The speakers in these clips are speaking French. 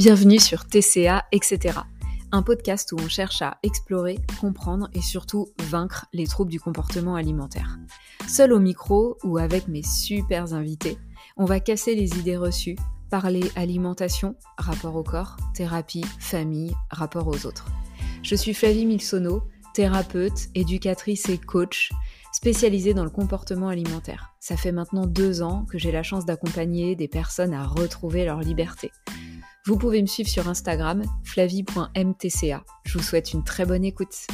Bienvenue sur TCA, etc. Un podcast où on cherche à explorer, comprendre et surtout vaincre les troubles du comportement alimentaire. Seul au micro ou avec mes super invités, on va casser les idées reçues, parler alimentation, rapport au corps, thérapie, famille, rapport aux autres. Je suis Flavie Milsono, thérapeute, éducatrice et coach spécialisée dans le comportement alimentaire. Ça fait maintenant deux ans que j'ai la chance d'accompagner des personnes à retrouver leur liberté. Vous pouvez me suivre sur Instagram, flavie.mtca. Je vous souhaite une très bonne écoute.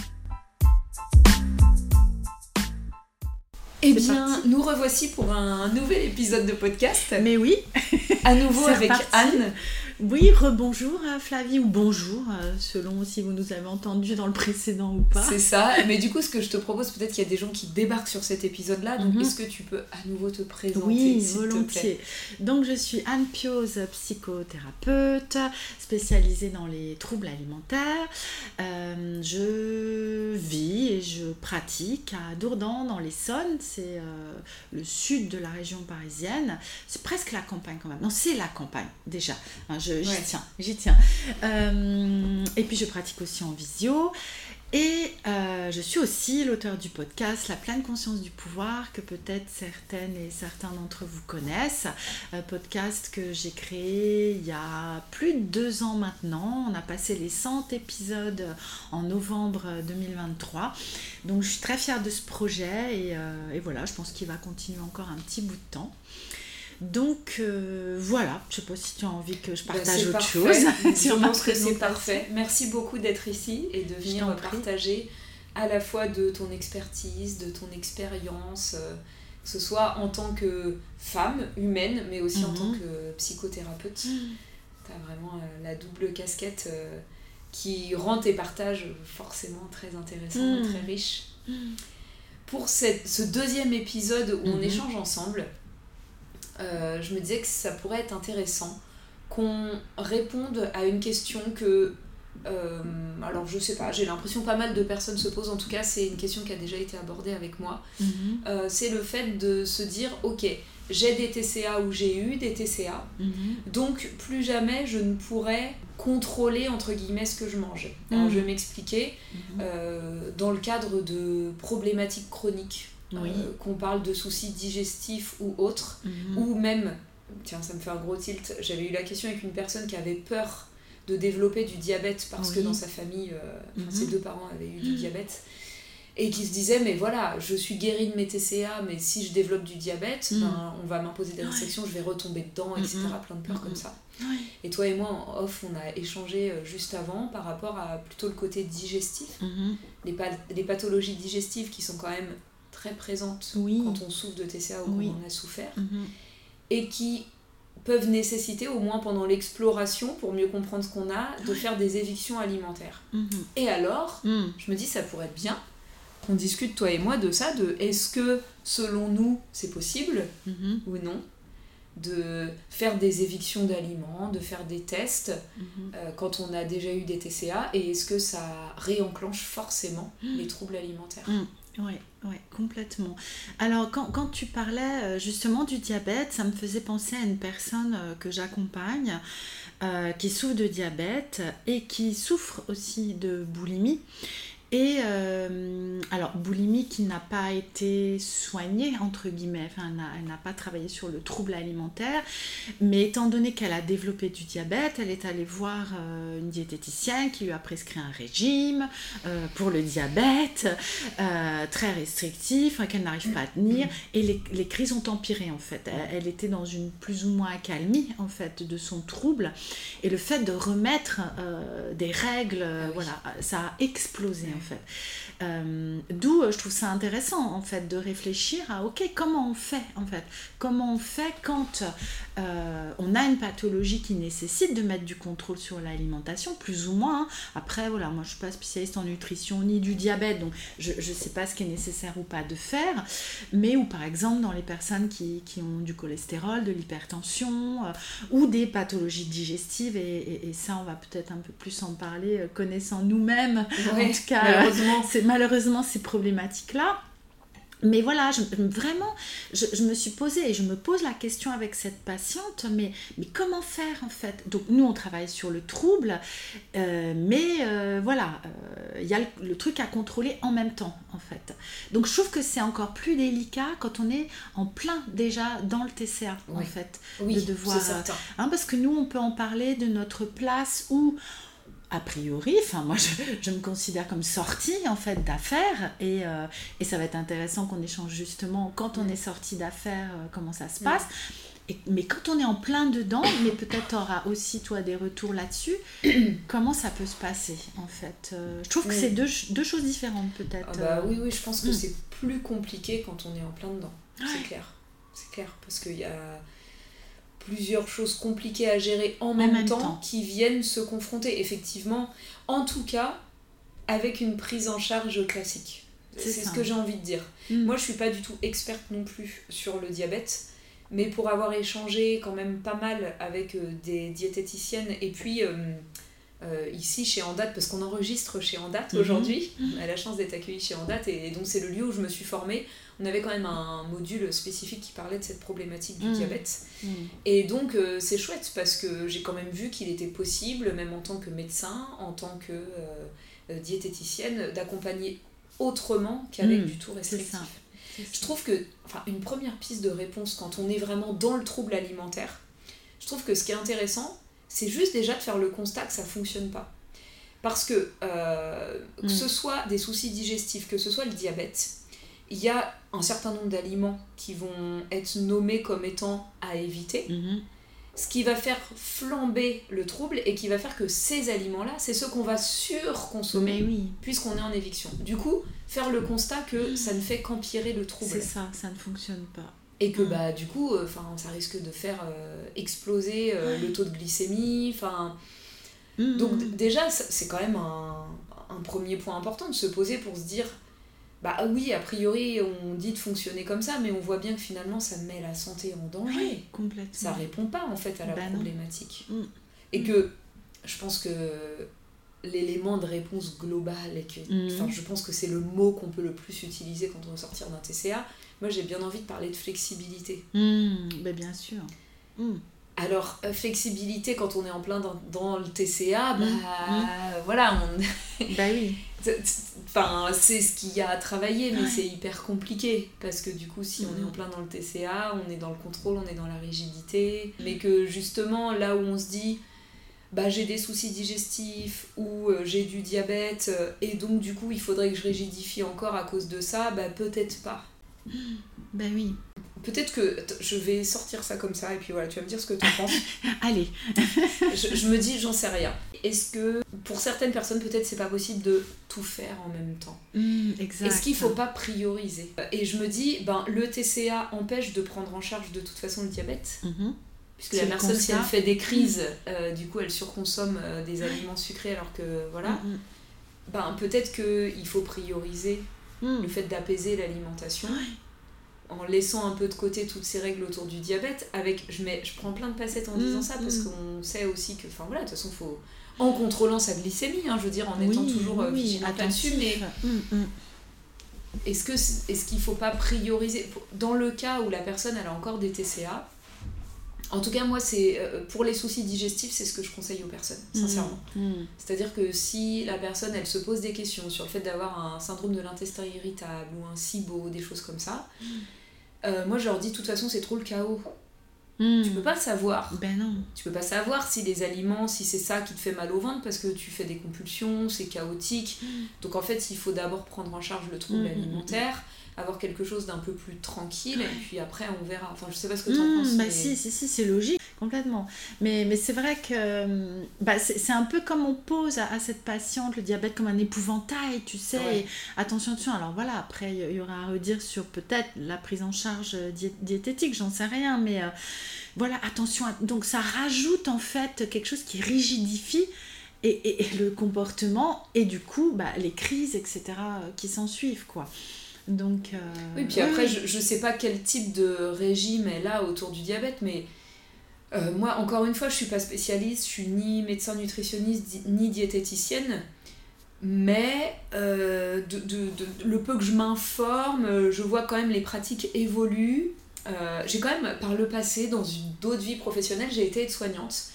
Eh bien, nous revoici pour un nouvel épisode de podcast. Mais oui, à nouveau avec Anne. Oui, rebonjour euh, Flavie, ou bonjour, euh, selon si vous nous avez entendu dans le précédent ou pas. C'est ça, mais du coup, ce que je te propose, peut-être qu'il y a des gens qui débarquent sur cet épisode-là, donc mhm. est-ce que tu peux à nouveau te présenter Oui, volontiers. Donc, je suis Anne Pioz, psychothérapeute, spécialisée dans les troubles alimentaires. Euh, je vis et je pratique à Dourdan, dans l'Essonne, c'est le sud de la région parisienne. C'est presque la campagne quand même. Non, c'est la campagne déjà j'y tiens, j'y tiens. Euh, et puis je pratique aussi en visio. Et euh, je suis aussi l'auteur du podcast La pleine conscience du pouvoir, que peut-être certaines et certains d'entre vous connaissent. Un podcast que j'ai créé il y a plus de deux ans maintenant. On a passé les 100 épisodes en novembre 2023. Donc je suis très fière de ce projet et, euh, et voilà, je pense qu'il va continuer encore un petit bout de temps. Donc euh, voilà, je ne sais pas si tu as envie que je bah, partage autre chose. je pense que c'est parfait. Merci beaucoup d'être ici et de venir partager à la fois de ton expertise, de ton expérience, euh, que ce soit en tant que femme humaine, mais aussi en tant mhm. que psychothérapeute. Tu as vraiment euh, la double casquette qui rend tes partages forcément très intéressants, très riches. Pour cette, ce deuxième épisode où on mhm. échange ensemble, euh, je me disais que ça pourrait être intéressant qu'on réponde à une question que euh, alors je sais pas, j'ai l'impression pas mal de personnes se posent, en tout cas c'est une question qui a déjà été abordée avec moi, mhm. euh, c'est le fait de se dire ok, j'ai des TCA ou j'ai eu des TCA, mhm. donc plus jamais je ne pourrais contrôler entre guillemets ce que je mange. Alors mhm. je vais m'expliquer, dans le cadre de problématiques chroniques euh, qu'on parle de soucis digestifs ou autres, mhm. ou même, tiens, ça me fait un gros tilt, j'avais eu la question avec une personne qui avait peur de développer du diabète parce que dans sa famille, euh, mhm. ses deux parents avaient eu du mhm. diabète. Et qui se disait, mais voilà, je suis guérie de mes TCA, mais si je développe du diabète, ben, on va m'imposer des restrictions, je vais retomber dedans, etc. Plein de peurs comme ça. Et toi et moi, en off, on a échangé euh, juste avant par rapport à plutôt le côté digestif. Les, les pathologies digestives qui sont quand même très présentes quand on souffre de TCA ou quand on a souffert, mhm. et qui peuvent nécessiter, au moins pendant l'exploration, pour mieux comprendre ce qu'on a, de faire des évictions alimentaires. Mhm. Et alors, mhm. je me dis, ça pourrait être bien qu'on discute, toi et moi, de ça, de est-ce que, selon nous, c'est possible ou non de faire des évictions d'aliments, de faire des tests euh, quand on a déjà eu des TCA et est-ce que ça réenclenche forcément les troubles alimentaires? Oui, ouais, complètement. Alors, quand, quand, tu parlais euh, justement du diabète, ça me faisait penser à une personne euh, que j'accompagne euh, qui souffre de diabète et qui souffre aussi de boulimie. Et euh, alors, boulimie qui n'a pas été soignée, entre guillemets, enfin, elle n'a pas travaillé sur le trouble alimentaire, mais étant donné qu'elle a développé du diabète, elle est allée voir euh, une diététicienne qui lui a prescrit un régime euh, pour le diabète, très restrictif, qu'elle n'arrive pas à tenir, et les, les, crises ont empiré en fait. Elle, elle, était dans une plus ou moins accalmie en fait de son trouble, et le fait de remettre des règles, ah voilà, ça a explosé en. Euh, d'où euh, je trouve ça intéressant en fait de réfléchir à ok comment on fait en fait? Comment on fait quand euh, on a une pathologie qui nécessite de mettre du contrôle sur l'alimentation plus ou moins hein. après voilà moi je suis pas spécialiste en nutrition ni du diabète donc je ne sais pas ce qui est nécessaire ou pas de faire. Mais ou par exemple dans les personnes qui, qui ont du cholestérol de l'hypertension ou des pathologies digestives et, et, ça on va peut-être un peu plus en parler connaissant nous-mêmes en tout cas c'est malheureusement ces problématiques-là. mais voilà, je, vraiment, je, me suis posée et je me pose la question avec cette patiente, mais, mais comment faire en fait? Donc nous, on travaille sur le trouble, euh, mais euh, voilà, euh, il y a le, truc à contrôler en même temps en fait. Donc je trouve que c'est encore plus délicat quand on est en plein déjà dans le TCA en fait, oui, de devoir, hein, parce que nous, on peut en parler de notre place où a priori, enfin moi je, me considère comme sortie en fait d'affaires et, euh, et, ça va être intéressant qu'on échange justement quand on est sorti d'affaires euh, comment ça se passe. Et, mais quand on est en plein dedans, mais peut-être tu auras aussi toi des retours là-dessus, comment ça peut se passer en fait euh, Je trouve que c'est deux, deux, choses différentes peut-être. Ah bah, oui, oui, je pense que hmm. c'est plus compliqué quand on est en plein dedans, c'est clair. C'est clair, parce qu'il y a plusieurs choses compliquées à gérer en, même, temps, qui viennent se confronter, effectivement, en tout cas, avec une prise en charge classique. C'est ce que j'ai envie de dire. Mm. Moi, je suis pas du tout experte non plus sur le diabète, mais pour avoir échangé quand même pas mal avec euh, des diététiciennes et puis euh, euh, ici chez Andate, parce qu'on enregistre chez Andate mhm. aujourd'hui, on a la chance d'être accueilli chez Andate et, donc c'est le lieu où je me suis formée on avait quand même un module spécifique qui parlait de cette problématique du mmh. diabète. Mmh. Et donc euh, c'est chouette parce que j'ai quand même vu qu'il était possible, même en tant que médecin, en tant que euh, euh, diététicienne, d'accompagner autrement qu'avec mmh. du tout restrictif. Je trouve que, enfin, une première piste de réponse quand on est vraiment dans le trouble alimentaire, je trouve que ce qui est intéressant, c'est juste déjà de faire le constat que ça fonctionne pas. Parce que, que ce soit des soucis digestifs, que ce soit le diabète, il y a un certain nombre d'aliments qui vont être nommés comme étant à éviter, mhm. ce qui va faire flamber le trouble et qui va faire que ces aliments-là, c'est ceux qu'on va surconsommer oui. puisqu'on est en éviction. Du coup, faire le constat que ça ne fait qu'empirer le trouble. C'est ça, ça ne fonctionne pas. Et que bah du coup, euh, ça risque de faire euh, exploser euh, le taux de glycémie. Enfin, mhm. donc déjà c'est quand même un, un premier point important de se poser pour se dire bah oui, a priori, on dit de fonctionner comme ça, mais on voit bien que finalement, ça met la santé en danger. Oui, complètement. Ça répond pas, en fait, à la bah problématique. Mm. Et que je pense que l'élément de réponse globale, et que, mm. je pense que c'est le mot qu'on peut le plus utiliser quand on veut sortir d'un TCA, moi, j'ai bien envie de parler de flexibilité. Mm. Bah, bien sûr. Alors, euh, flexibilité, quand on est en plein dans, le TCA, bah voilà, on... bah oui. Enfin, c'est ce qu'il y a à travailler, mais c'est hyper compliqué. Parce que du coup, si on est en plein dans le TCA, on est dans le contrôle, on est dans la rigidité. Mais que justement, là où on se dit, bah j'ai des soucis digestifs ou euh, j'ai du diabète, euh, et donc du coup, il faudrait que je rigidifie encore à cause de ça, bah peut-être pas. Ben oui. Peut-être que je vais sortir ça comme ça et puis voilà, tu vas me dire ce que tu en penses. Allez. je, me dis, j'en sais rien. Est-ce que pour certaines personnes, peut-être c'est pas possible de tout faire en même temps? Mmh, Est-ce qu'il faut pas prioriser? Et je me dis, ben, le TCA empêche de prendre en charge de toute façon le diabète. Mmh. Puisque la personne, si elle fait des crises, mmh. euh, du coup, elle surconsomme euh, des aliments sucrés alors que voilà. Ben, peut-être qu'il faut prioriser le fait d'apaiser l'alimentation en laissant un peu de côté toutes ces règles autour du diabète, avec je, mets, je prends plein de facettes en disant mm, ça parce mm. qu'on sait aussi que, enfin voilà, de toute façon, faut, en contrôlant sa glycémie, hein, je veux dire, en étant toujours euh, vigilant là-dessus, mais mm, est-ce que est-ce qu'il faut pas prioriser dans le cas où la personne elle a encore des TCA en tout cas, moi, c'est euh, pour les soucis digestifs, c'est ce que je conseille aux personnes, sincèrement. C'est-à-dire que si la personne, elle se pose des questions sur le fait d'avoir un syndrome de l'intestin irritable ou un SIBO, des choses comme ça, euh, moi, je leur dis, de toute façon, c'est trop le chaos. Hmm. Tu peux pas savoir. Ben non. Tu peux pas savoir si les aliments, si c'est ça qui te fait mal au ventre parce que tu fais des compulsions, c'est chaotique. Hmm. Donc en fait, il faut d'abord prendre en charge le trouble hmm, alimentaire avoir quelque chose d'un peu plus tranquille et puis après on verra. Enfin, je sais pas ce que tu en penses. Bah si, si, si, c'est logique, complètement. Mais, mais c'est vrai que bah, c'est un peu comme on pose à, cette patiente le diabète comme un épouvantail, tu sais. attention, attention. Alors voilà, après il y, aura à redire sur peut-être la prise en charge diététique, j'en sais rien, mais euh, voilà, attention. donc ça rajoute en fait quelque chose qui rigidifie. Et, et, le comportement et du coup bah, les crises etc qui s'en suivent quoi donc, euh, Oui, puis après, Je, je sais pas quel type de régime est là autour du diabète, mais euh, moi, encore une fois, je suis pas spécialiste, je suis ni médecin nutritionniste, ni diététicienne. Mais euh, de, de, le peu que je m'informe, je vois quand même les pratiques évoluent. Euh, j'ai quand même, par le passé, dans une d'autres vie professionnelle, j'ai été aide-soignante.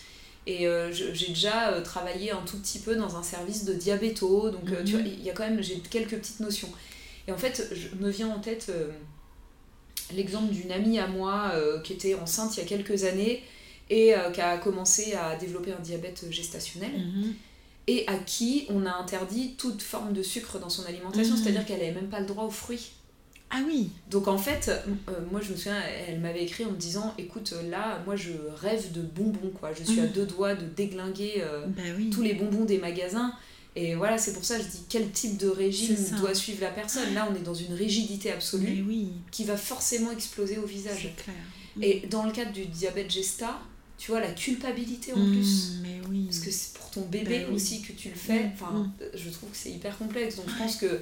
Et j'ai déjà travaillé un tout petit peu dans un service de diabéto. Donc, tu vois, mhm. il y a quand même, j'ai quelques petites notions. Et en fait, je me viens en tête l'exemple d'une amie à moi qui était enceinte il y a quelques années et qui a commencé à développer un diabète gestationnel. Mhm et à qui on a interdit toute forme de sucre dans son alimentation, mmh. c'est-à-dire qu'elle n'avait même pas le droit aux fruits. Ah oui. Donc en fait, euh, moi je me souviens, elle m'avait écrit en me disant, écoute, là, moi je rêve de bonbons, quoi. Je suis à mmh. deux doigts de déglinguer euh, bah tous les bonbons des magasins. Et voilà, c'est pour ça que je dis quel type de régime doit suivre la personne? Là, on est dans une rigidité absolue qui va forcément exploser au visage. Clair. Et dans le cadre du diabète gesta, tu vois, la culpabilité en mmh, plus. Mais oui. Parce que c'est pour ton bébé bah aussi que tu le fais. Mmh, enfin, mmh. je trouve que c'est hyper complexe. Donc je pense que.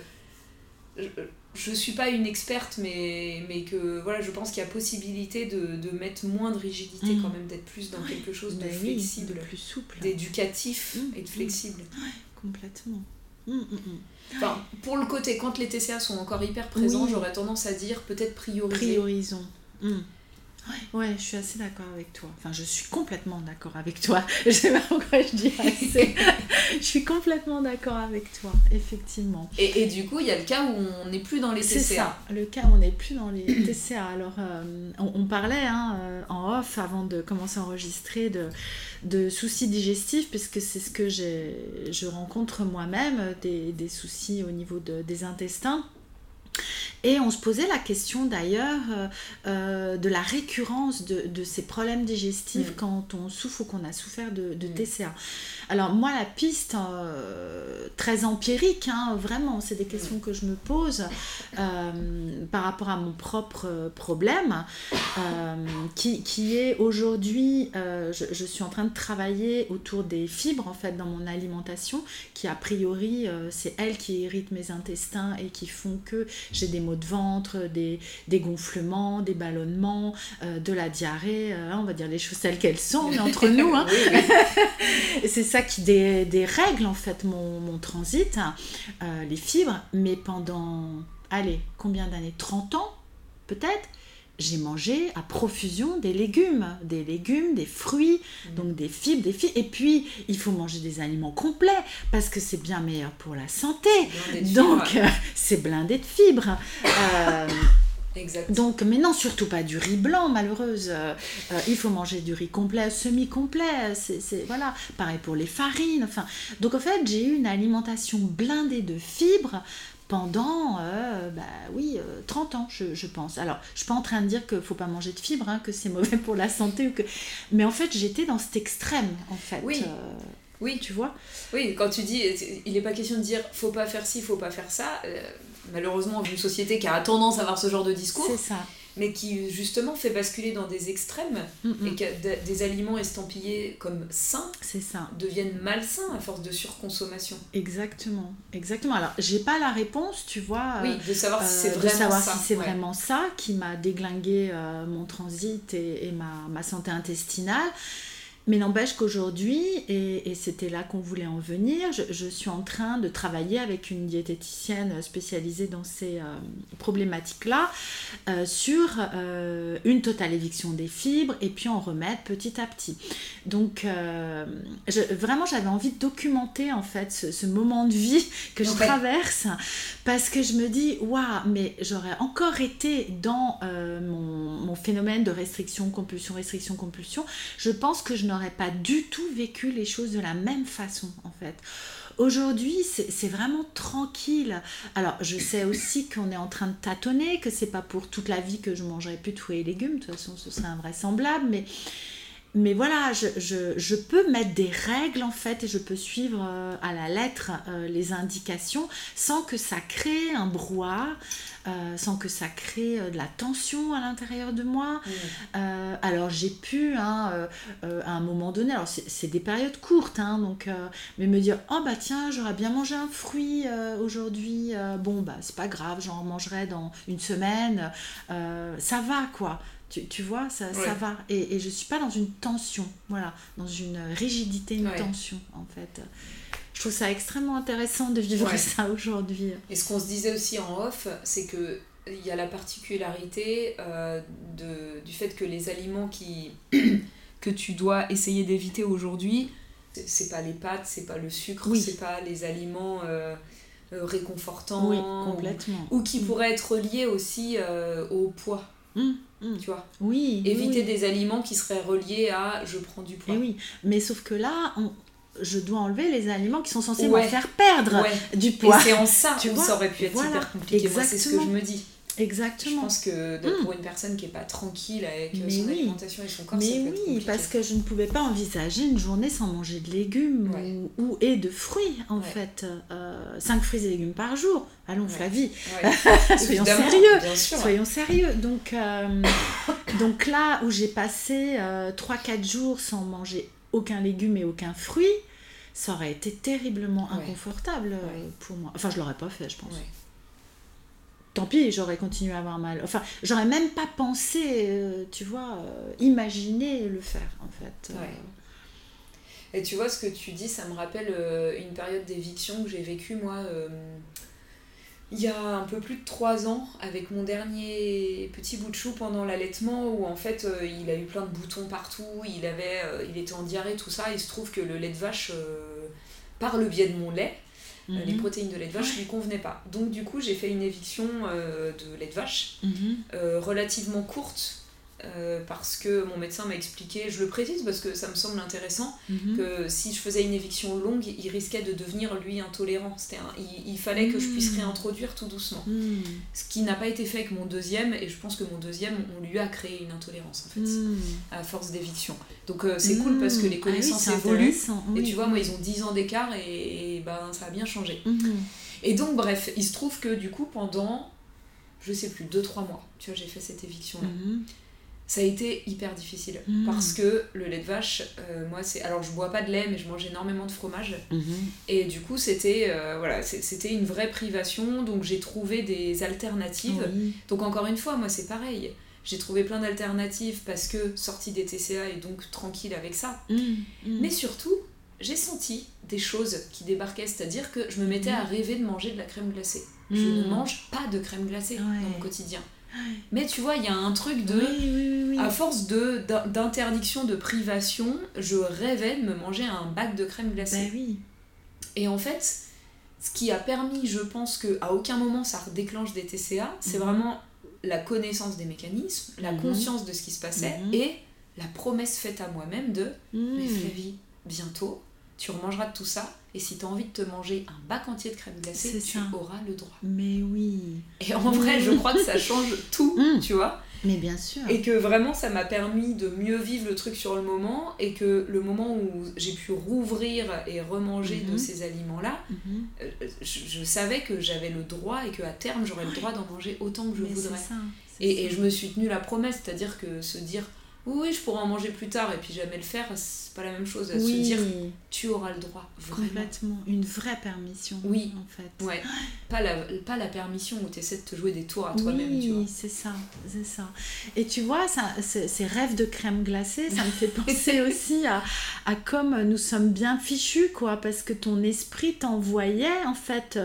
Je, ne suis pas une experte, mais, mais que voilà, je pense qu'il y a possibilité de, de, mettre moins de rigidité quand même, d'être plus dans quelque chose de bah flexible, plus souple, d'éducatif et de flexible. Ouais, complètement. Enfin, pour le côté, quand les TCA sont encore hyper présents, j'aurais tendance à dire peut-être prioriser. Priorisons. Ouais, je suis assez d'accord avec toi. Enfin, je suis complètement d'accord avec toi. Je sais pas pourquoi je dis assez. je suis complètement d'accord avec toi, effectivement. Et, et, du coup, il y a le cas où on n'est plus dans les TCA. C'est ça, le cas où on n'est plus dans les TCA. Alors, euh, on, parlait hein, euh, en off avant de commencer à enregistrer de, de soucis digestifs, puisque c'est ce que je rencontre moi-même, des, des, soucis au niveau de, des intestins. Et on se posait la question d'ailleurs euh, euh, de la récurrence de, ces problèmes digestifs mm. quand on souffre ou qu'on a souffert de, de mm. TCA. Alors moi, la piste euh, très empirique, hein, vraiment, c'est des questions que je me pose euh, par rapport à mon propre problème, qui, qui, est aujourd'hui, je, je, suis en train de travailler autour des fibres en fait dans mon alimentation, qui a priori, c'est elles qui irritent mes intestins et qui font que j'ai des maux de ventre, des, des gonflements, des ballonnements, de la diarrhée, on va dire les choses telles qu'elles sont, mais entre nous, hein. c'est ça qui dérègle en fait mon, mon transit, euh, les fibres, mais pendant, allez, combien d'années? 30 ans peut-être? J'ai mangé à profusion des légumes, des légumes, des fruits, mmh. donc des fibres, des fibres. Et puis, il faut manger des aliments complets parce que c'est bien meilleur pour la santé. Donc, euh, c'est blindé de fibres. Euh, donc, mais non, surtout pas du riz blanc, malheureuse. Euh, euh, il faut manger du riz complet, semi-complet. C'est, voilà. Pareil pour les farines. Enfin, donc, en fait, j'ai eu une alimentation blindée de fibres pendant, euh, bah oui, 30 ans, je, pense. Alors, je suis pas en train de dire qu'il faut pas manger de fibres, hein, que c'est mauvais pour la santé, ou que... mais en fait, j'étais dans cet extrême, en fait. Oui. Oui, tu vois. Oui, quand tu dis, il n'est pas question de dire faut pas faire ci, faut pas faire ça malheureusement une société qui a tendance à avoir ce genre de discours. Mais qui justement fait basculer dans des extrêmes et que des aliments estampillés comme sains ça. deviennent malsains à force de surconsommation. Exactement, exactement. Alors j'ai pas la réponse, tu vois. Oui, de savoir si c'est vraiment, savoir ça. Si c'est vraiment ça qui m'a déglingué euh, mon transit et, et ma, ma santé intestinale. Mais n'empêche qu'aujourd'hui, et, c'était là qu'on voulait en venir, je, suis en train de travailler avec une diététicienne spécialisée dans ces euh, problématiques-là euh, sur euh, une totale éviction des fibres et puis en remettre petit à petit. Donc vraiment, j'avais envie de documenter en fait ce, moment de vie que je traverse parce que je me dis, waouh, mais j'aurais encore été dans mon, mon phénomène de restriction, compulsion, restriction, compulsion. Je pense que je n'aurais pas du tout vécu les choses de la même façon en fait. Aujourd'hui, c'est vraiment tranquille. Alors, je sais aussi qu'on est en train de tâtonner, que c'est pas pour toute la vie que je mangerai plus de fruits et légumes. De toute façon, ce serait invraisemblable. Mais, mais voilà, je, je, peux mettre des règles en fait et je peux suivre euh, à la lettre euh, les indications sans que ça crée un brouhaha, euh, sans que ça crée euh, de la tension à l'intérieur de moi. Euh, alors j'ai pu, hein, à un moment donné, alors c'est des périodes courtes, hein, donc, mais me dire, oh bah tiens, j'aurais bien mangé un fruit aujourd'hui, bon bah c'est pas grave, j'en mangerai dans une semaine, ça va quoi. Tu, tu, vois, ça, ça va. Et, et je suis pas dans une tension, voilà, dans une rigidité, une tension, en fait. Je trouve ça extrêmement intéressant de vivre ça aujourd'hui. Et ce qu'on se disait aussi en off, c'est que il y a la particularité euh, de, du fait que les aliments qui, que tu dois essayer d'éviter aujourd'hui, c'est pas les pâtes, c'est pas le sucre, c'est pas les aliments euh, euh, réconfortants. Oui, complètement. Ou, qui pourraient être liés aussi au poids. Mm, mm. Tu vois? Oui. Éviter des aliments qui seraient reliés à je prends du poids. oui, mais sauf que là, on, je dois enlever les aliments qui sont censés me faire perdre du poids. Et c'est en ça tu ça aurait pu être hyper compliqué. Moi, c'est ce que je me dis. Exactement. Je pense que hmm. pour une personne qui n'est pas tranquille avec euh, son alimentation et son corps, Mais oui, parce que je ne pouvais pas envisager une journée sans manger de légumes ou, et de fruits, en fait. Euh, 5 fruits et légumes par jour. Allons, Flavie. soyons sérieux. Soyons sérieux. Donc, euh, donc là où j'ai passé 3-4 euh, jours sans manger aucun légume et aucun fruit, ça aurait été terriblement inconfortable pour moi. Enfin, je l'aurais pas fait, je pense tant pis, j'aurais continué à avoir mal. Enfin, j'aurais même pas pensé, euh, tu vois, euh, imaginer le faire, en fait. Ouais. Et tu vois, ce que tu dis, ça me rappelle euh, une période d'éviction que j'ai vécue, moi, il y a un peu plus de trois ans, avec mon dernier petit bout de chou pendant l'allaitement, où en fait, il a eu plein de boutons partout, il, avait, il était en diarrhée, tout ça. Il se trouve que le lait de vache, par le biais de mon lait, euh, les mhm. protéines de lait de vache ne lui convenaient pas. Donc du coup, j'ai fait une éviction euh, de lait de vache mhm. euh, relativement courte euh, parce que mon médecin m'a expliqué, je le précise parce que ça me semble intéressant, mhm. que si je faisais une éviction longue, il risquait de devenir lui intolérant. il, fallait que je puisse mhm. réintroduire tout doucement. Mhm. Ce qui n'a pas été fait avec mon deuxième, et je pense que mon deuxième, on lui a créé une intolérance en fait, à force d'éviction. Donc euh, c'est cool parce que les ah connaissances évoluent. Et tu vois, moi ils ont 10 ans d'écart et, ben, ça a bien changé. Et donc bref, il se trouve que du coup pendant, je sais plus, 2-3 mois, tu vois, j'ai fait cette éviction-là ça a été hyper difficile. Hmm. parce que le lait de vache euh, moi c'est alors je bois pas de lait mais je mange énormément de fromage. Mhm. et du coup c'était euh, voilà c'était une vraie privation. Donc j'ai trouvé des alternatives. Donc encore une fois moi c'est pareil. J'ai trouvé plein d'alternatives parce que sortie des TCA et donc tranquille avec ça. Hmm, hmm. mais surtout j'ai senti des choses qui débarquaient. C'est-à-dire que je me mettais à rêver de manger de la crème glacée. Je ne mange pas de crème glacée dans mon quotidien mais tu vois, il y a un truc de. à force de d'interdiction, de privation, je rêvais de me manger un bac de crème glacée. Bah oui. Et en fait, ce qui a permis, je pense que à aucun moment ça déclenche des TCA, c'est mhm. vraiment la connaissance des mécanismes, la mhm. conscience de ce qui se passait mhm. et la promesse faite à moi-même de mais Flavie, bientôt, tu remangeras de tout ça et si tu as envie de te manger un bac entier de crème glacée, tu auras le droit. Mais oui. Et en vrai, je crois que ça change tout, mm. tu vois. Mais bien sûr. Et que vraiment, ça m'a permis de mieux vivre le truc sur le moment et que le moment où j'ai pu rouvrir et remanger de mm-hmm. ces aliments-là, mm-hmm. euh, je, savais que j'avais le droit et qu'à terme, j'aurais le droit d'en manger autant que je voudrais. Ça, et, et, je me suis tenu la promesse, c'est-à-dire que se dire oui, je pourrais en manger plus tard et puis jamais le faire, pas la même chose. Se dire, tu auras le droit. Vraiment. Complètement. Une vraie permission. Oui. En fait. Ouais. Pas la, pas la permission où tu essaies de te jouer des tours à toi-même. Oui, c'est ça. C'est ça. Et tu vois, ça, ces rêves de crème glacée, ça me fait penser aussi à, à comme nous sommes bien fichus, quoi. Parce que ton esprit t'envoyait, en fait,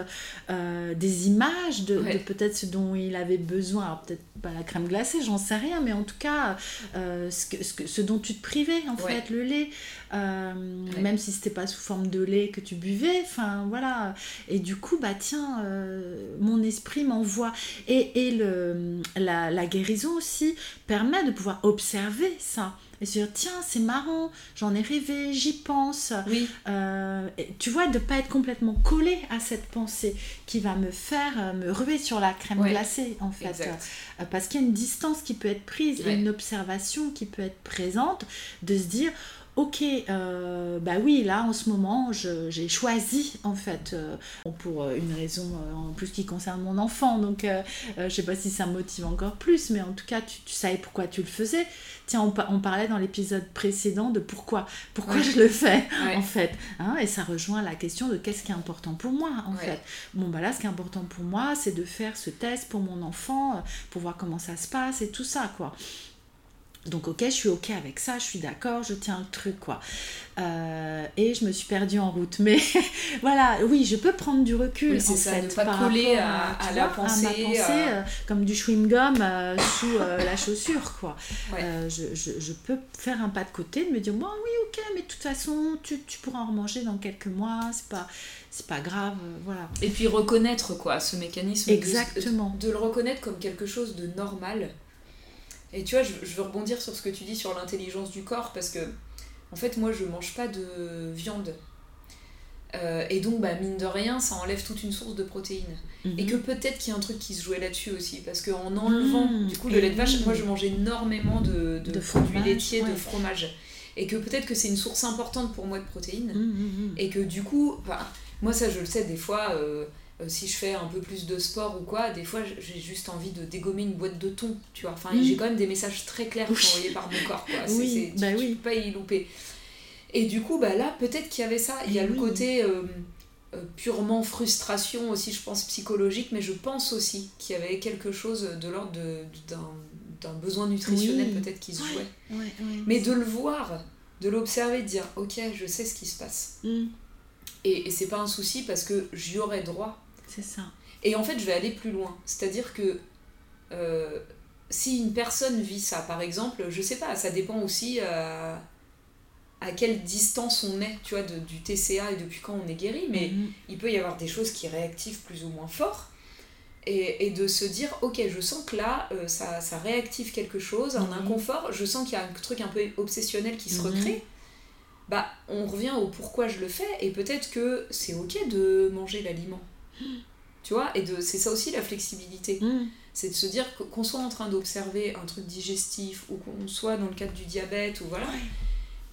euh, des images de, de peut-être ce dont il avait besoin. Alors, peut-être pas la crème glacée, j'en sais rien, mais en tout cas, euh, ce, que, ce, ce, dont tu te privais, en fait, le lait, euh, même si c'était pas sous forme de lait que tu buvais, enfin voilà. Et du coup, bah tiens, euh, mon esprit m'envoie. Et, et le, la, la guérison aussi permet de pouvoir observer ça. Et se dire tiens c'est marrant j'en ai rêvé j'y pense. Oui. Euh, tu vois de pas être complètement collé à cette pensée qui va me faire me ruer sur la crème glacée en fait. Euh, parce qu'il y a une distance qui peut être prise et une observation qui peut être présente de se dire ok, euh, bah oui, là en ce moment, j'ai choisi en fait, euh, pour euh, une raison en plus qui concerne mon enfant, donc je sais pas si ça motive encore plus, mais en tout cas, tu, savais pourquoi tu le faisais. Tiens, on, parlait dans l'épisode précédent de pourquoi, pourquoi je le fais en fait, hein, et ça rejoint la question de qu'est-ce qui est important pour moi en fait. Bon, bah là, ce qui est important pour moi, c'est de faire ce test pour mon enfant, pour voir comment ça se passe et tout ça quoi. Donc ok, je suis ok avec ça, je suis d'accord, je tiens le truc quoi. Euh, et je me suis perdue en route. Mais voilà, oui, je peux prendre du recul en ça, fait, pas coller à, la pensée, euh, comme du chewing gum euh, sous la chaussure quoi. Je, je, je, peux faire un pas de côté, de me dire bon oui ok, mais de toute façon tu, tu pourras en remanger dans quelques mois, c'est pas c'est pas grave, voilà. Et puis reconnaître quoi, ce mécanisme. Exactement. de le reconnaître comme quelque chose de normal et tu vois, je, veux rebondir sur ce que tu dis sur l'intelligence du corps parce que, en fait, moi, je mange pas de viande. Euh, et donc, bah, mine de rien, ça enlève toute une source de protéines. Et mhm. que peut-être qu'il y a un truc qui se jouait là-dessus aussi. Parce qu'en enlevant, mhm. du coup, le lait de vache, moi, je mange énormément de, de, produits laitiers, de fromage. Et que peut-être que c'est une source importante pour moi de protéines. Mhm, et que du coup, bah, moi, ça, je le sais, des fois. Euh, si je fais un peu plus de sport ou quoi, des fois j'ai juste envie de dégommer une boîte de thon, tu vois. Enfin, j'ai quand même des messages très clairs envoyés par mon corps, quoi. oui, tu, bah peux pas y louper. Et du coup, bah là, peut-être qu'il y avait ça. Il y a le côté euh, euh, purement frustration aussi, je pense, psychologique, mais je pense aussi qu'il y avait quelque chose de l'ordre d'un besoin nutritionnel peut-être qui se jouait. mais de le voir, de l'observer, de dire, ok, je sais ce qui se passe. Mm. Et, et c'est pas un souci parce que j'y aurais droit c'est ça. Et en fait, je vais aller plus loin. C'est-à-dire que euh, si une personne vit ça, par exemple, je sais pas, ça dépend aussi euh, à quelle distance on est, tu vois, du TCA et depuis quand on est guéri, mais mhm. il peut y avoir des choses qui réactivent plus ou moins fort. Et, et de se dire, ok, je sens que là, euh, ça, ça, réactive quelque chose, un mhm. inconfort, je sens qu'il y a un truc un peu obsessionnel qui se mhm. recrée. Bah, on revient au pourquoi je le fais, et peut-être que c'est ok de manger l'aliment. Tu vois, et de, c'est ça aussi la flexibilité. Mm. C'est de se dire qu'on soit en train d'observer un truc digestif ou qu'on soit dans le cadre du diabète ou voilà,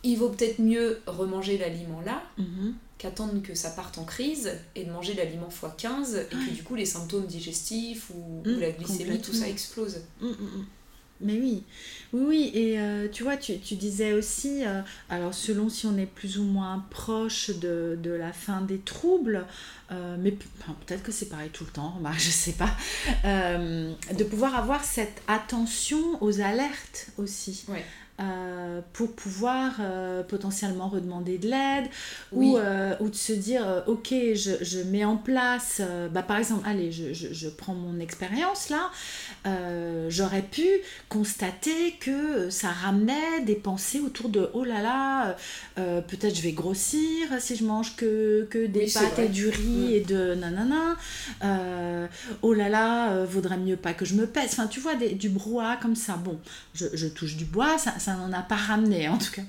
il vaut peut-être mieux remanger l'aliment là mm-hmm. qu'attendre que ça parte en crise et de manger l'aliment x15 et que du coup les symptômes digestifs ou, mm, la glycémie, tout ça explose. Mais oui, oui, oui. Et euh, tu vois, tu, disais aussi, euh, alors selon si on est plus ou moins proche de, la fin des troubles, euh, mais peut-être que c'est pareil tout le temps, bah, je sais pas, de pouvoir avoir cette attention aux alertes aussi. Euh, pour pouvoir euh, potentiellement redemander de l'aide ou, euh, ou de se dire ok je, je, mets en place bah, par exemple allez je, je, je prends mon expérience là j'aurais pu constater que ça ramenait des pensées autour de oh là là peut-être je vais grossir si je mange que, que des pâtes et du riz et de nanana oh là là vaudrait mieux pas que je me pèse. Enfin tu vois des, du brouhaha comme ça. Bon je, je touche du bois ça, ça n'en a pas ramené, en tout cas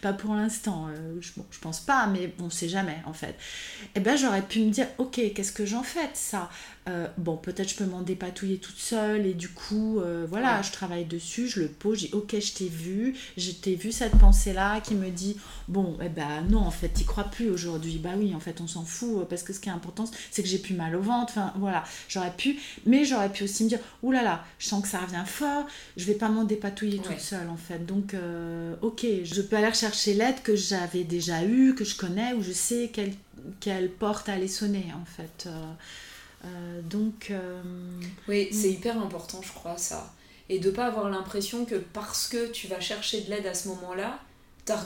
pas, pour l'instant. Euh, je, pense pas, mais on sait jamais en fait. Et eh ben j'aurais pu me dire, ok, qu'est-ce que j'en fais de ça? Euh, bon, peut-être je peux m'en dépatouiller toute seule et du coup, euh, voilà, je travaille dessus, je le pose, j'ai ok, je t'ai vu, je t'ai vu cette pensée-là qui me dit, bon, eh ben non, en fait, t'y crois plus aujourd'hui. Bah oui, en fait, on s'en fout parce que ce qui est important, c'est que j'ai plus mal au ventre. Enfin, voilà, j'aurais pu, mais j'aurais pu aussi me dire, oulala, là là, je sens que ça revient fort, je vais pas m'en dépatouiller toute seule en fait. Donc, euh, ok, je peux aller chercher l'aide que j'avais déjà eue, que je connais, ou je sais quelle, quelle porte aller sonner en fait. Euh, donc. Euh, oui, c'est mm. hyper important, je crois, ça. Et de pas avoir l'impression que parce que tu vas chercher de l'aide à ce moment-là, t'as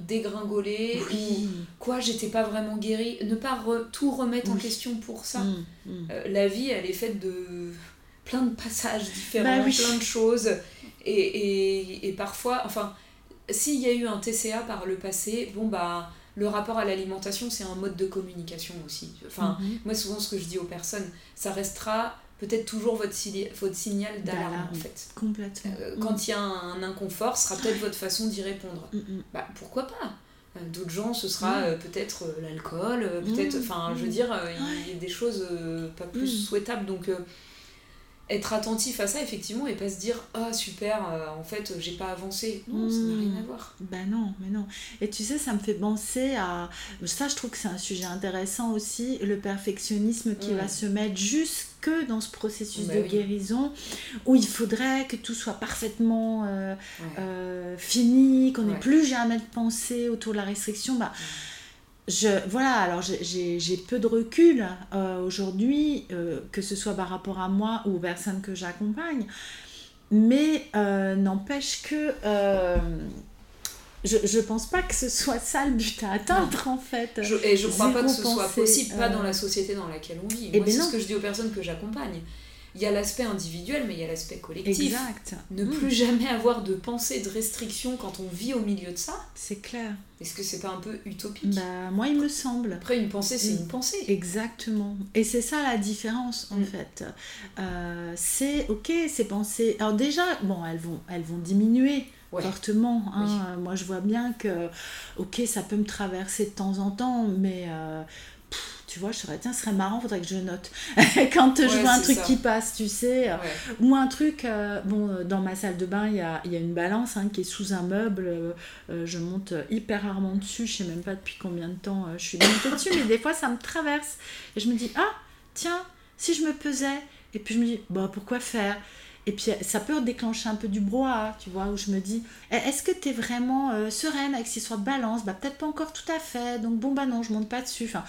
dégringolé ou quoi, j'étais pas vraiment guérie. Ne pas tout remettre en question pour ça. Mm, mm. Euh, la vie, elle est faite de plein de passages différents, bah plein de choses. Et, et, et parfois, enfin, s'il y a eu un TCA par le passé, bon bah le rapport à l'alimentation, c'est un mode de communication aussi. Enfin, mhm. moi, souvent, ce que je dis aux personnes, ça restera peut-être toujours votre, votre signal d'alarme, en fait. Complètement. Euh, quand il y a un, inconfort, ce sera peut-être votre façon d'y répondre. Mm, mm. Bah, pourquoi pas? Euh, D'autres gens, ce sera euh, peut-être l'alcool, peut-être, mm, enfin, je veux dire, il y a des choses pas plus souhaitables. Donc, être attentif à ça effectivement et pas se dire ah super euh, en fait j'ai pas avancé. Non ça n'a rien à voir. Ben non mais non. Et tu sais ça me fait penser à ça je trouve que c'est un sujet intéressant aussi le perfectionnisme qui va se mettre jusque dans ce processus bah de guérison où il faudrait que tout soit parfaitement euh, euh, fini qu'on n'ait plus jamais de pensée autour de la restriction. Bah je, voilà, alors j'ai peu de recul euh, aujourd'hui, euh, que ce soit par rapport à moi ou aux personnes que j'accompagne. mais n'empêche que je, je pense pas que ce soit ça le but à atteindre en fait. et je crois pas que ce soit possible, pas dans la société dans laquelle on vit. Et eh Moi, ben c'est ce que je dis aux personnes que j'accompagne. Il y a l'aspect individuel, mais il y a l'aspect collectif. Exact. Ne mm. plus jamais avoir de pensée, de restriction quand on vit au milieu de ça. C'est clair. Est-ce que c'est pas un peu utopique? Bah, moi, il me semble. Après, une pensée, c'est mm. une pensée. Exactement. Et c'est ça la différence, en mm. fait. Euh, c'est, ok, ces pensées... Alors déjà, bon, elles vont, elles vont diminuer fortement. Hein. Moi, je vois bien que, ok, ça peut me traverser de temps en temps, mais euh, tu vois, je serais, tiens, ce serait marrant, faudrait que je note. Quand je vois un truc qui passe, tu sais. Ou un truc, euh, bon, euh, dans ma salle de bain, il y a, y a, une balance hein, qui est sous un meuble. je monte hyper rarement dessus, je sais même pas depuis combien de temps je suis montée dessus, mais des fois, ça me traverse. Et je me dis, ah, tiens, si je me pesais. Et puis je me dis, bah, pourquoi faire? Et puis ça peut déclencher un peu du brouhaha, tu vois, où je me dis, eh, est-ce que tu es vraiment euh, sereine avec ces histoires de balance? Bah peut-être pas encore tout à fait, donc bon bah non, je monte pas dessus. Enfin,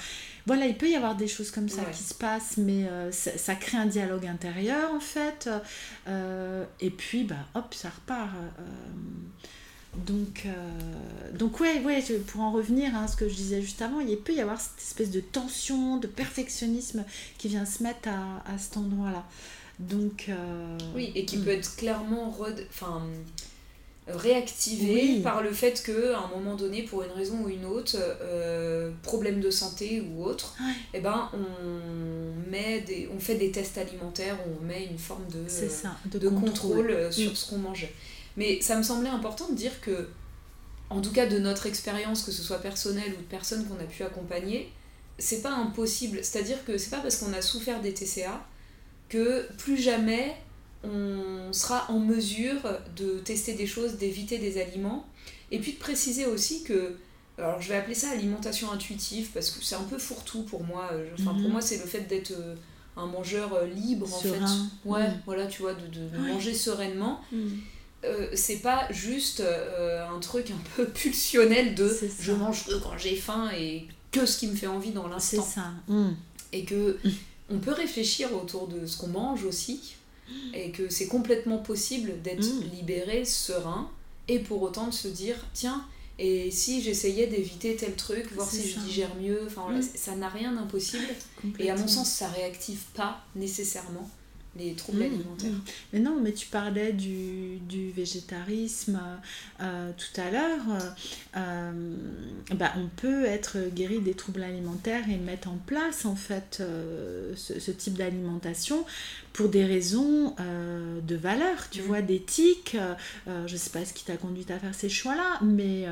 voilà, il peut y avoir des choses comme ça qui se passent, mais euh, ça, crée un dialogue intérieur en fait. Euh, et puis bah hop, ça repart. donc, donc ouais, ouais, pour en revenir à ce que je disais juste avant, il peut y avoir cette espèce de tension, de perfectionnisme qui vient se mettre à, à cet endroit-là. Donc, euh, Oui, et qui hmm. peut être clairement enfin, réactivé par le fait qu'à un moment donné, pour une raison ou une autre, euh, problème de santé ou autre, eh ben, on, met des, on fait des tests alimentaires, on met une forme de, de, contrôle, euh, sur hmm. ce qu'on mange. Mais ça me semblait important de dire que, en tout cas de notre expérience, que ce soit personnelle ou de personnes qu'on a pu accompagner, c'est pas impossible. C'est-à-dire que c'est pas parce qu'on a souffert des TCA que plus jamais on sera en mesure de tester des choses, d'éviter des aliments. Et puis de préciser aussi que, alors je vais appeler ça alimentation intuitive parce que c'est un peu fourre-tout pour moi. Enfin, Pour mhm. moi, c'est le fait d'être euh, un mangeur euh, libre en fait. Ouais, voilà, tu vois, de, de, manger sereinement. Mhm. Euh, c'est pas juste un truc un peu pulsionnel de je mange quand j'ai faim et que ce qui me fait envie dans l'instant. C'est ça. Mhm. Et que on peut réfléchir autour de ce qu'on mange aussi, et que c'est complètement possible d'être mm. libéré, serein, et pour autant de se dire, tiens, et si j'essayais d'éviter tel truc, voir si je digère mieux, enfin mm. ça n'a rien d'impossible. Et à mon sens, ça réactive pas nécessairement les troubles mmh, alimentaires. Mmh. Mais non, mais tu parlais du, du végétarisme euh, tout à l'heure. Euh, bah, on peut être guéri des troubles alimentaires et mettre en place en fait euh, ce, ce, type d'alimentation pour des raisons de valeur, tu mmh. vois, d'éthique. je ne sais pas ce qui t'a conduit à faire ces choix-là, mais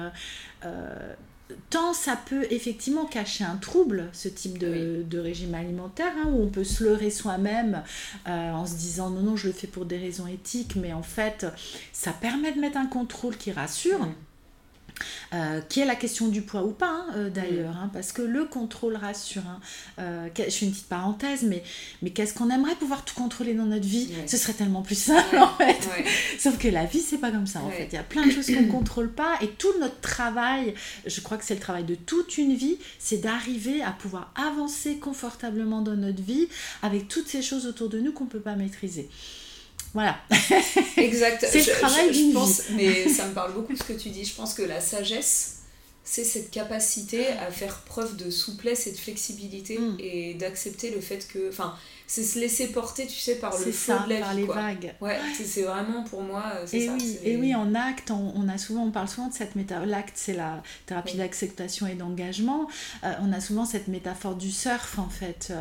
tant ça peut effectivement cacher un trouble, ce type de, régime alimentaire, hein, où on peut se leurrer soi-même euh, en se disant non, non, je le fais pour des raisons éthiques, mais en fait, ça permet de mettre un contrôle qui rassure. Mm. Euh, qui est la question du poids ou pas hein, euh, d'ailleurs, hein, parce que le contrôle rassure. Hein, euh, je fais une petite parenthèse, mais, mais qu'est-ce qu'on aimerait pouvoir tout contrôler dans notre vie? Ce serait tellement plus simple en fait. Sauf que la vie, c'est pas comme ça en fait. Il y a plein de choses qu'on ne contrôle pas et tout notre travail, je crois que c'est le travail de toute une vie, c'est d'arriver à pouvoir avancer confortablement dans notre vie avec toutes ces choses autour de nous qu'on ne peut pas maîtriser. Voilà. Exact. c'est le travail je, pense, mais ça me parle beaucoup de ce que tu dis. Je pense que la sagesse, c'est cette capacité à faire preuve de souplesse et de flexibilité mm. et d'accepter le fait que. Enfin, c'est se laisser porter, tu sais, par le flot de la par les vagues. Ouais, c'est vraiment pour moi, euh, c'est ça. Oui, et oui, en acte, on, a souvent, on parle souvent de cette métaphore. L'acte, c'est la thérapie d'acceptation et d'engagement. Euh, on a souvent cette métaphore du surf, en fait,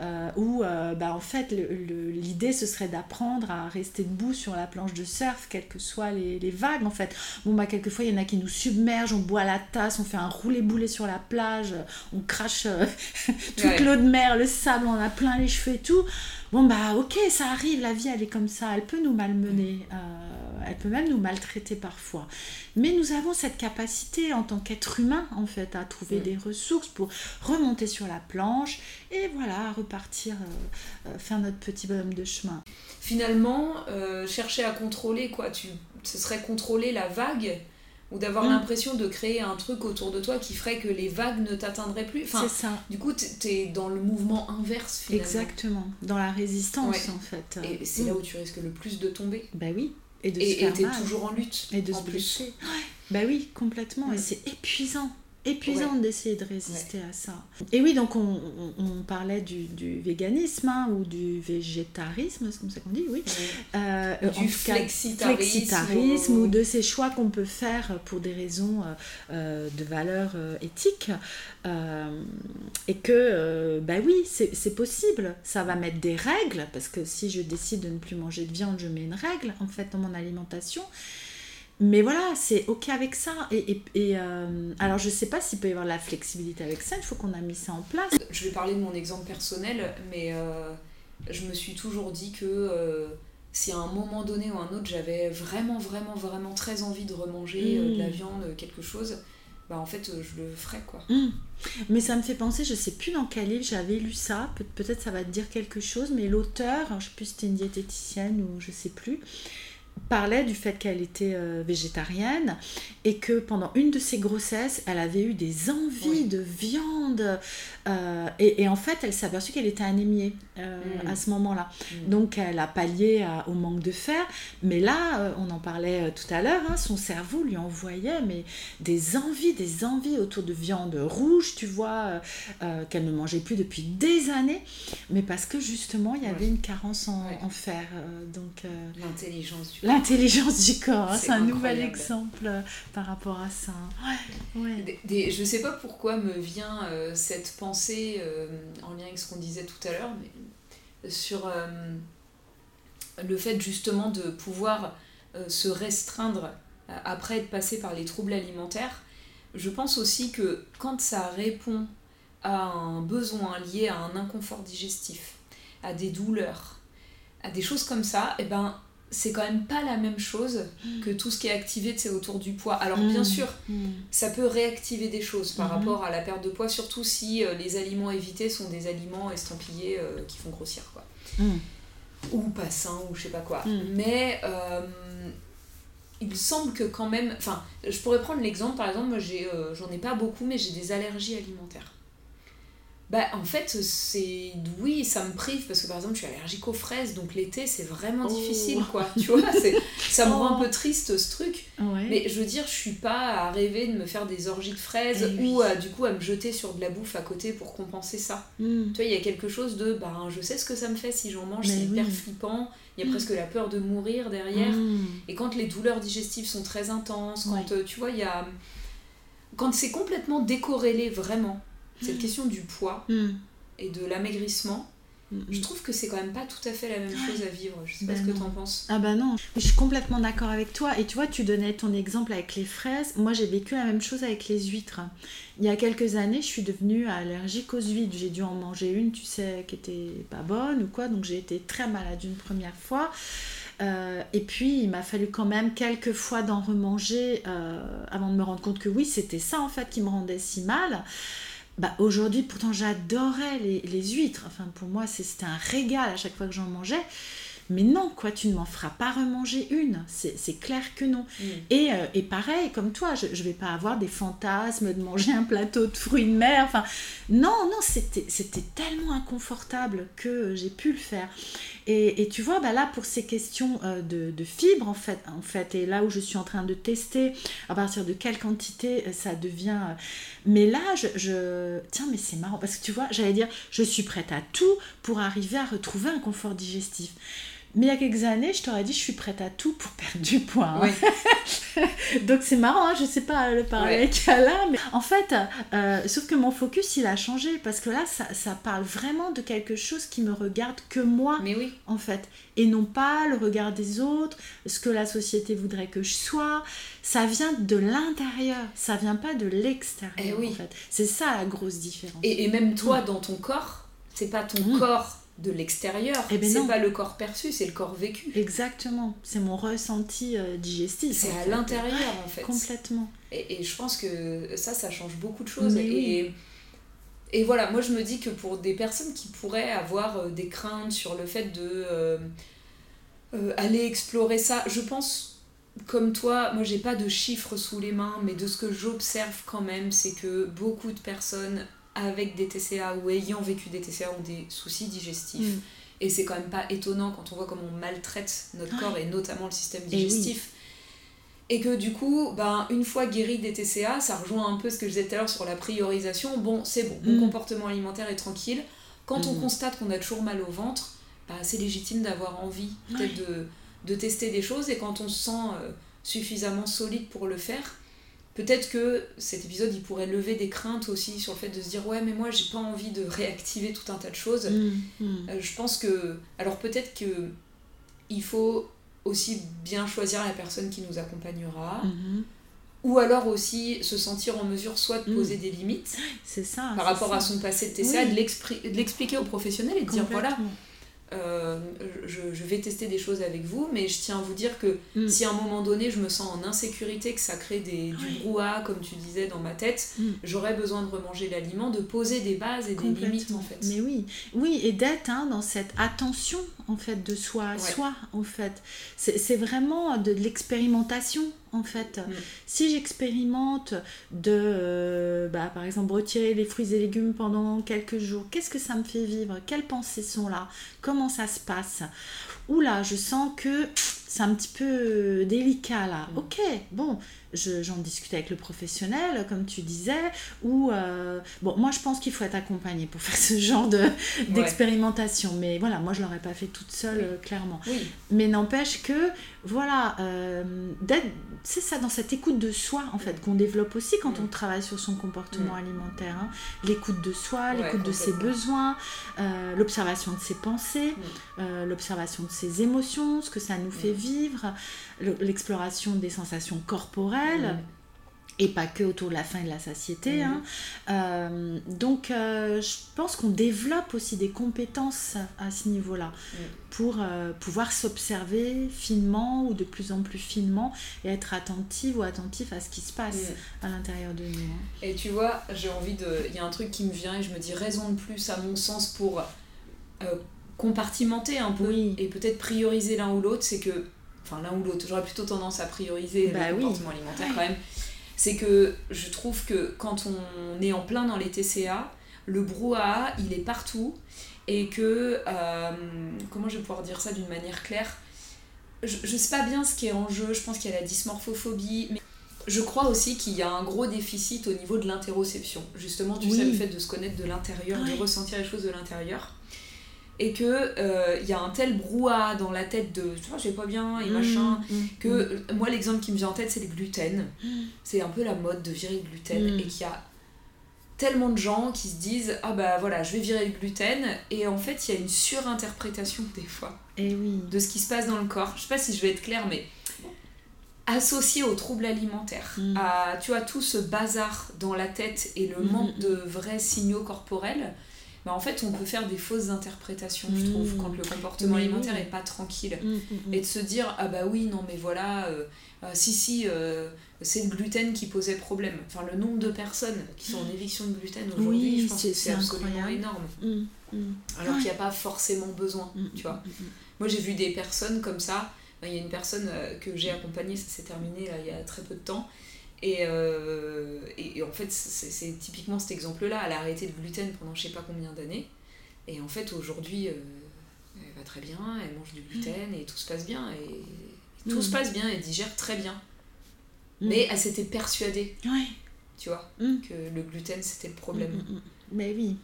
euh, où, bah, en fait, l'idée, ce serait d'apprendre à rester debout sur la planche de surf, quelles que soient les, les vagues, en fait. Bon, bah, quelquefois, il y en a qui nous submergent, on boit la tasse, on fait un roulé-boulet sur la plage, on crache toute l'eau de mer, le sable, on a plein les cheveux et tout. Bon, bah ok, ça arrive, la vie elle est comme ça, elle peut nous malmener, euh, elle peut même nous maltraiter parfois. Mais nous avons cette capacité en tant qu'être humain en fait à trouver des ressources pour remonter sur la planche et voilà, repartir, euh, euh, faire notre petit bonhomme de chemin. Finalement, chercher à contrôler quoi, tu, ce serait contrôler la vague ou d'avoir mm. l'impression de créer un truc autour de toi qui ferait que les vagues ne t'atteindraient plus. Enfin, c'est ça. Du coup, t'es dans le mouvement inverse finalement. Exactement, dans la résistance en fait. Et c'est là où tu risques le plus de tomber. Bah oui. Et de et, t'es toujours en lutte. Et de se blesser. Bah oui, complètement. Et c'est épuisant épuisant d'essayer de résister à ça. Et oui, donc on, on, parlait du, du véganisme hein, ou du végétarisme, c'est comme ça qu'on dit, oui. Euh, du flexitarisme, ou... de ces choix qu'on peut faire pour des raisons euh, euh, de valeur éthique. et que, bah oui, c'est possible. Ça va mettre des règles, parce que si je décide de ne plus manger de viande, je mets une règle en fait dans mon alimentation mais voilà, c'est ok avec ça. Et, et, euh, alors, je sais pas s'il peut y avoir la flexibilité avec ça, il faut qu'on a mis ça en place. Je vais parler de mon exemple personnel, mais euh, je me suis toujours dit que euh, si à un moment donné ou un autre, j'avais vraiment, vraiment, vraiment très envie de remanger de la mm. viande, quelque chose, bah en fait, je le ferais quoi. Mm. Mais ça me fait penser, je sais plus dans quel livre j'avais lu ça, peut-être ça va te dire quelque chose, mais l'auteur, je sais plus si c'était une diététicienne ou je sais plus parlait du fait qu'elle était euh, végétarienne et que pendant une de ses grossesses, elle avait eu des envies de viande euh, et, en fait, elle s'est aperçue qu'elle était anémiée euh, mm. à ce moment-là. Mm. Donc, elle a pallié au manque de fer. Mais là, on en parlait tout à l'heure, hein, son cerveau lui envoyait mais des envies, des envies autour de viande rouge, tu vois, qu'elle ne mangeait plus depuis des années, mais parce que justement, il y avait une carence en, en fer. donc, l'intelligence du L'intelligence du corps, hein, c'est un nouvel exemple euh, par rapport à ça. Ouais, je sais pas pourquoi me vient euh, cette pensée euh, en lien avec ce qu'on disait tout à l'heure, mais sur le fait justement de pouvoir se restreindre après être passé par les troubles alimentaires. Je pense aussi que quand ça répond à un besoin lié à un inconfort digestif, à des douleurs, à des choses comme ça, et eh ben c'est quand même pas la même chose mm. que tout ce qui est activé autour du poids. Alors bien mm. sûr, mm. ça peut réactiver des choses par mm-hmm. rapport à la perte de poids, surtout si euh, les aliments évités sont des aliments estampillés euh, qui font grossir quoi. Ou pas sains ou je sais pas quoi. Mais euh, il semble que quand même, enfin, je pourrais prendre l'exemple par exemple, j'en ai pas beaucoup, mais j'ai des allergies alimentaires. Bah, en fait, c'est. Oui, ça me prive parce que par exemple, je suis allergique aux fraises, donc l'été, c'est vraiment oh. difficile, quoi. Tu vois, ça me rend un oh. peu triste ce truc. Mais je veux dire, je suis pas à rêver de me faire des orgies de fraises eh ou du coup à me jeter sur de la bouffe à côté pour compenser ça. Hmm. Tu vois, il y a quelque chose de. Bah, je sais ce que ça me fait si j'en mange, c'est hyper flippant. Il y a hmm. presque la peur de mourir derrière. Hmm. Et quand les douleurs digestives sont très intenses, quand euh, tu vois, il y a. Quand c'est complètement décorrélé vraiment cette mm. question du poids mm. et de l'amaigrissement, mm, je trouve que c'est quand même pas tout à fait la même chose à vivre. Je sais pas ben ce que tu en penses. Ah bah non, je suis complètement d'accord avec toi. Et tu vois, tu donnais ton exemple avec les fraises. Moi, j'ai vécu la même chose avec les huîtres. Il y a quelques années, je suis devenue allergique aux huîtres. J'ai dû en manger une, tu sais, qui était pas bonne ou quoi. Donc j'ai été très malade une première fois. Euh, et puis, il m'a fallu quand même quelques fois d'en remanger euh, avant de me rendre compte que oui, c'était ça en fait qui me rendait si mal. Bah, aujourd'hui, pourtant, j'adorais les, huîtres. Enfin, pour moi, c'était un régal à chaque fois que j'en mangeais. Mais non, quoi, tu ne m'en feras pas remanger une. C'est clair que non. Mm. Et, euh, et, pareil, comme toi, je ne vais pas avoir des fantasmes de manger un plateau de fruits de mer. Enfin, non, non, c'était tellement inconfortable que j'ai pu le faire. Et, et, tu vois, bah là, pour ces questions euh, de, de, fibres, en fait, en fait, et là où je suis en train de tester à partir de quelle quantité euh, ça devient. mais là, je, je... Tiens, mais c'est marrant, parce que tu vois, j'allais dire, je suis prête à tout pour arriver à retrouver un confort digestif. Mais il y a quelques années, je t'aurais dit, je suis prête à tout pour perdre du poids. Hein. Donc c'est marrant, hein, je sais pas le parler qu'il y a là, mais en fait, euh, sauf que mon focus, il a changé parce que là, ça, ça, parle vraiment de quelque chose qui me regarde que moi, mais oui. en fait, et non pas le regard des autres, ce que la société voudrait que je sois. Ça vient de l'intérieur, ça vient pas de l'extérieur. Eh oui. En fait. C'est ça la grosse différence. Et, et même toi, mm. dans ton corps, c'est pas ton mm. corps de l'extérieur. Eh ben c'est pas le corps perçu, c'est le corps vécu. Exactement. C'est mon ressenti euh, digestif. C'est à l'intérieur en fait. Complètement. Et, et, je pense que ça, ça change beaucoup de choses. et, et voilà, moi je me dis que pour des personnes qui pourraient avoir euh, des craintes sur le fait de euh, aller explorer ça, je pense comme toi, moi j'ai pas de chiffres sous les mains, mais de ce que j'observe quand même, c'est que beaucoup de personnes avec des TCA ou ayant vécu des TCA ont des soucis digestifs. Mm. Et c'est quand même pas étonnant quand on voit comment on maltraite notre corps et notamment le système digestif. Et, que du coup, ben, une fois guéri des TCA, ça rejoint un peu ce que je disais tout à l'heure sur la priorisation. Bon, c'est bon, mon mm. comportement alimentaire est tranquille. Quand on mm. constate qu'on a toujours mal au ventre, ben, c'est légitime d'avoir envie peut-être de, de, tester des choses. Et quand on se sent euh, suffisamment solide pour le faire, peut-être que cet épisode il pourrait lever des craintes aussi sur le fait de se dire ouais mais moi j'ai pas envie de réactiver tout un tas de choses mm, mm. Euh, je pense que alors peut-être que il faut aussi bien choisir la personne qui nous accompagnera mm-hmm. ou alors aussi se sentir en mesure soit de mm. poser des limites c'est ça par rapport à son passé de TCA de l'expliquer aux professionnels et de dire voilà euh, je, vais tester des choses avec vous, mais je tiens à vous dire que mm. si à un moment donné je me sens en insécurité, que ça crée des, du brouhaha, comme tu disais, dans ma tête, mm. j'aurais besoin de remanger l'aliment, de poser des bases et des limites en fait. Mais oui, oui, et d'être hein, dans cette attention en fait de soi à soi en fait. C'est vraiment de l'expérimentation en fait. Mm. Si j'expérimente de, euh, bah, par exemple, retirer les fruits et légumes pendant quelques jours, qu'est-ce que ça me fait vivre? Quelles pensées sont là? Comment ça se passe? Oula, je sens que c'est un petit peu délicat là. Mm. Ok, bon, j'en discutais avec le professionnel, comme tu disais, ou euh, bon, moi je pense qu'il faut être accompagné pour faire ce genre de d'expérimentation, mais voilà, moi je l'aurais pas fait toute seule, euh, clairement. Mais n'empêche que, voilà, euh, c'est ça, dans cette écoute de soi, en fait, qu'on développe aussi quand on travaille sur son comportement alimentaire. Hein. L'écoute de soi, l'écoute de ses besoins, l'observation de ses pensées, l'observation de ses émotions, ce que ça nous fait vivre, l'exploration des sensations corporelles. Et pas que autour de la faim et de la satiété. Hein. Euh, donc, euh, je pense qu'on développe aussi des compétences à ce niveau-là pour euh, pouvoir s'observer finement ou de plus en plus finement et être attentive ou attentif à ce qui se passe à l'intérieur de nous. Hein. Et tu vois, j'ai envie de. Il y a un truc qui me vient et je me dis raison de plus, à mon sens, pour compartimenter un peu et peut-être prioriser l'un ou l'autre, c'est que enfin l'un ou l'autre, j'aurais plutôt tendance à prioriser bah le comportement alimentaire quand même, c'est que je trouve que quand on est en plein dans les TCA, le brouhaha, il est partout et que, euh, comment je vais pouvoir dire ça d'une manière claire, je, je sais pas bien ce qui est en jeu, je pense qu'il y a la dysmorphophobie, mais je crois aussi qu'il y a un gros déficit au niveau de l'interoception. Justement, tu sais, le fait de se connaître de l'intérieur, de ressentir les choses de l'intérieur et que il euh, y a un tel brouhaha dans la tête de tu vois j'ai pas bien et mmh, machin mmh, que mmh. moi l'exemple qui me vient en tête c'est les gluten. C'est un peu la mode de virer le gluten et qu'il y a tellement de gens qui se disent ah bah voilà je vais virer le gluten et en fait il y a une surinterprétation des fois et eh oui. de ce qui se passe dans le corps. Je sais pas si je vais être claire mais associé aux troubles alimentaires à tu vois tout ce bazar dans la tête et le manque de vrais signaux corporels bah, en fait on peut faire des fausses interprétations je trouve quand le comportement alimentaire est pas tranquille. Mm, mm, mm. et de se dire ah bah oui non mais voilà euh, euh, si si euh, c'est le gluten qui posait problème. Enfin le nombre de personnes qui sont en éviction de gluten aujourd'hui je pense que c'est absolument énorme. Alors qu'il n'y a pas forcément besoin tu vois. moi j'ai vu des personnes comme ça. Il y a une personne que j'ai accompagnée ça s'est terminé il y a très peu de temps euh, et, et, en fait, c'est typiquement cet exemple-là. Elle a arrêté le gluten pendant je sais pas combien d'années. Et en fait, aujourd'hui, euh, elle va très bien, elle mange du gluten et tout se passe bien. Et, tout se mm. passe bien, elle digère très bien. Mm. Mais elle s'était persuadée, tu vois, mm. que le gluten c'était le problème. Mais oui.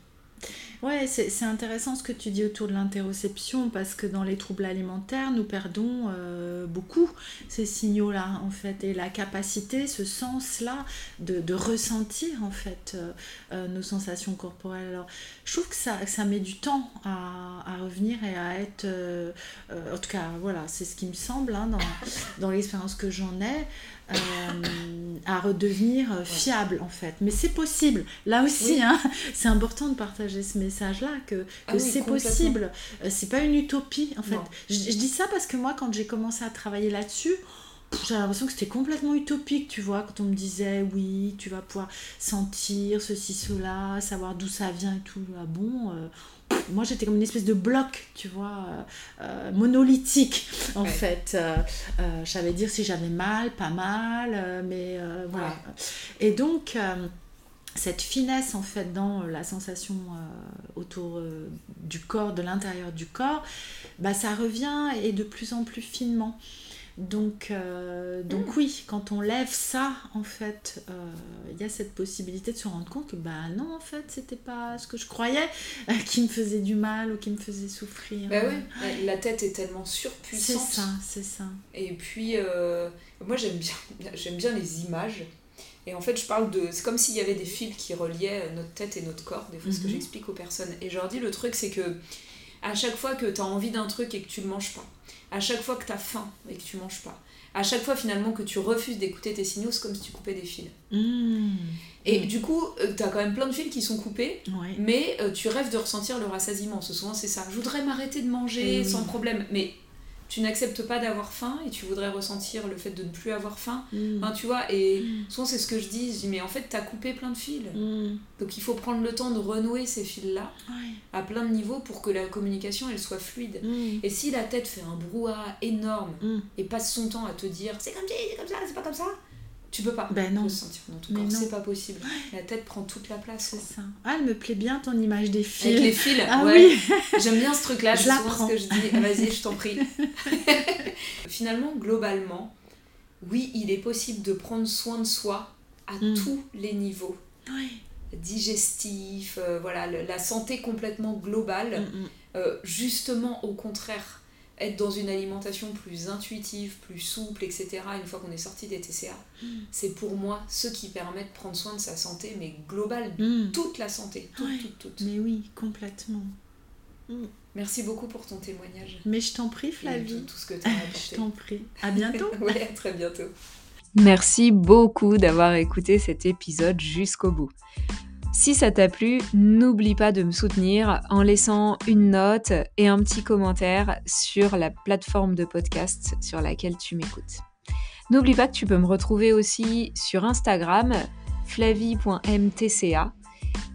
Ouais, c'est intéressant ce que tu dis autour de l'interoception parce que dans les troubles alimentaires, nous perdons euh, beaucoup ces signaux-là en fait et la capacité, ce sens-là de, de, ressentir en fait euh, euh, nos sensations corporelles. Alors, je trouve que ça, ça met du temps à, à revenir et à être, en tout cas, voilà, c'est ce qui me semble hein, dans, dans l'expérience que j'en ai. Euh, à redevenir fiable en fait. Mais c'est possible. Là aussi, hein, c'est important de partager ce message-là, que, ah c'est possible. Euh, c'est pas une utopie en fait. Je, dis ça parce que moi, quand j'ai commencé à travailler là-dessus, j'avais l'impression que c'était complètement utopique, tu vois, quand on me disait oui, tu vas pouvoir sentir ceci, cela, savoir d'où ça vient et tout. Ah bon, euh, moi j'étais comme une espèce de bloc, tu vois, monolithique en fait. je savais dire si j'avais mal, pas mal, mais voilà. Et donc cette finesse en fait dans la sensation autour du corps, de l'intérieur du corps, bah, ça revient et de plus en plus finement. Donc, euh, donc mm. oui, quand on lève ça, en fait, euh, il y a cette possibilité de se rendre compte que bah non, en fait, c'était pas ce que je croyais qui me faisait du mal ou qui me faisait souffrir. Bah oui, la tête est tellement surpuissante. C'est ça, c'est ça. Et puis, euh, moi j'aime bien, j'aime bien les images. Et en fait, je parle de. C'est comme s'il y avait des fils qui reliaient notre tête et notre corps, des fois, ce que mhm. j'explique aux personnes. Et je leur dis le truc, c'est que à chaque fois que tu as envie d'un truc et que tu le manges pas, à chaque fois que tu as faim et que tu manges pas, à chaque fois finalement que tu refuses d'écouter tes signaux, c'est comme si tu coupais des fils. Mmh. Et du coup, euh, tu as quand même plein de fils qui sont coupés, mais euh, tu rêves de ressentir le rassasiement. Ce souvent, c'est ça. Je voudrais m'arrêter de manger sans problème, mais tu n'acceptes pas d'avoir faim et tu voudrais ressentir le fait de ne plus avoir faim. Mm. tu vois, et mm. souvent c'est ce que je dis, je dis, mais en fait, tu as coupé plein de fils. Mm. Donc il faut prendre le temps de renouer ces fils-là à plein de niveaux pour que la communication, elle soit fluide. Et si la tête fait un brouhaha énorme et passe son temps à te dire, c'est comme ça, c'est comme ça, c'est pas comme ça, tu peux pas ben non. le sentir dans ton corps, c'est pas possible. La tête prend toute la place. C'est ça. Ah, elle me plaît bien ton image des fils. Avec les fils, ah, ouais. Oui. J'aime bien ce truc-là, je souvent ce que je dis. Ah, vas-y, je t'en prie. Finalement, globalement, oui, il est possible de prendre soin de soi à mm. tous les niveaux. Oui. Digestif, euh, voilà, la santé complètement globale. Mm, mm. Euh, justement, au contraire, être dans une alimentation plus intuitive, plus souple, etc., une fois qu'on est sorti des TCA, mm. c'est pour moi ce qui permet de prendre soin de sa santé, mais globale, mm. toute la santé, toute, toute, toute. Mais oui, complètement. Mm. Merci beaucoup pour ton témoignage. Mais je t'en prie, Flavie. tout, tout, ce que tu as apporté. je t'en prie. À bientôt. oui, à très bientôt. Merci beaucoup d'avoir écouté cet épisode jusqu'au bout. Si ça t'a plu, n'oublie pas de me soutenir en laissant une note et un petit commentaire sur la plateforme de podcast sur laquelle tu m'écoutes. N'oublie pas que tu peux me retrouver aussi sur Instagram, flavie.mtca,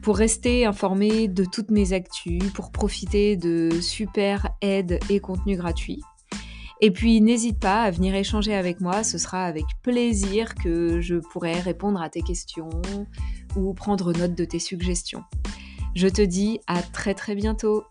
pour rester informé de toutes mes actus, pour profiter de super aides et contenus gratuits. Et puis n'hésite pas à venir échanger avec moi, ce sera avec plaisir que je pourrai répondre à tes questions prendre note de tes suggestions. Je te dis à très très bientôt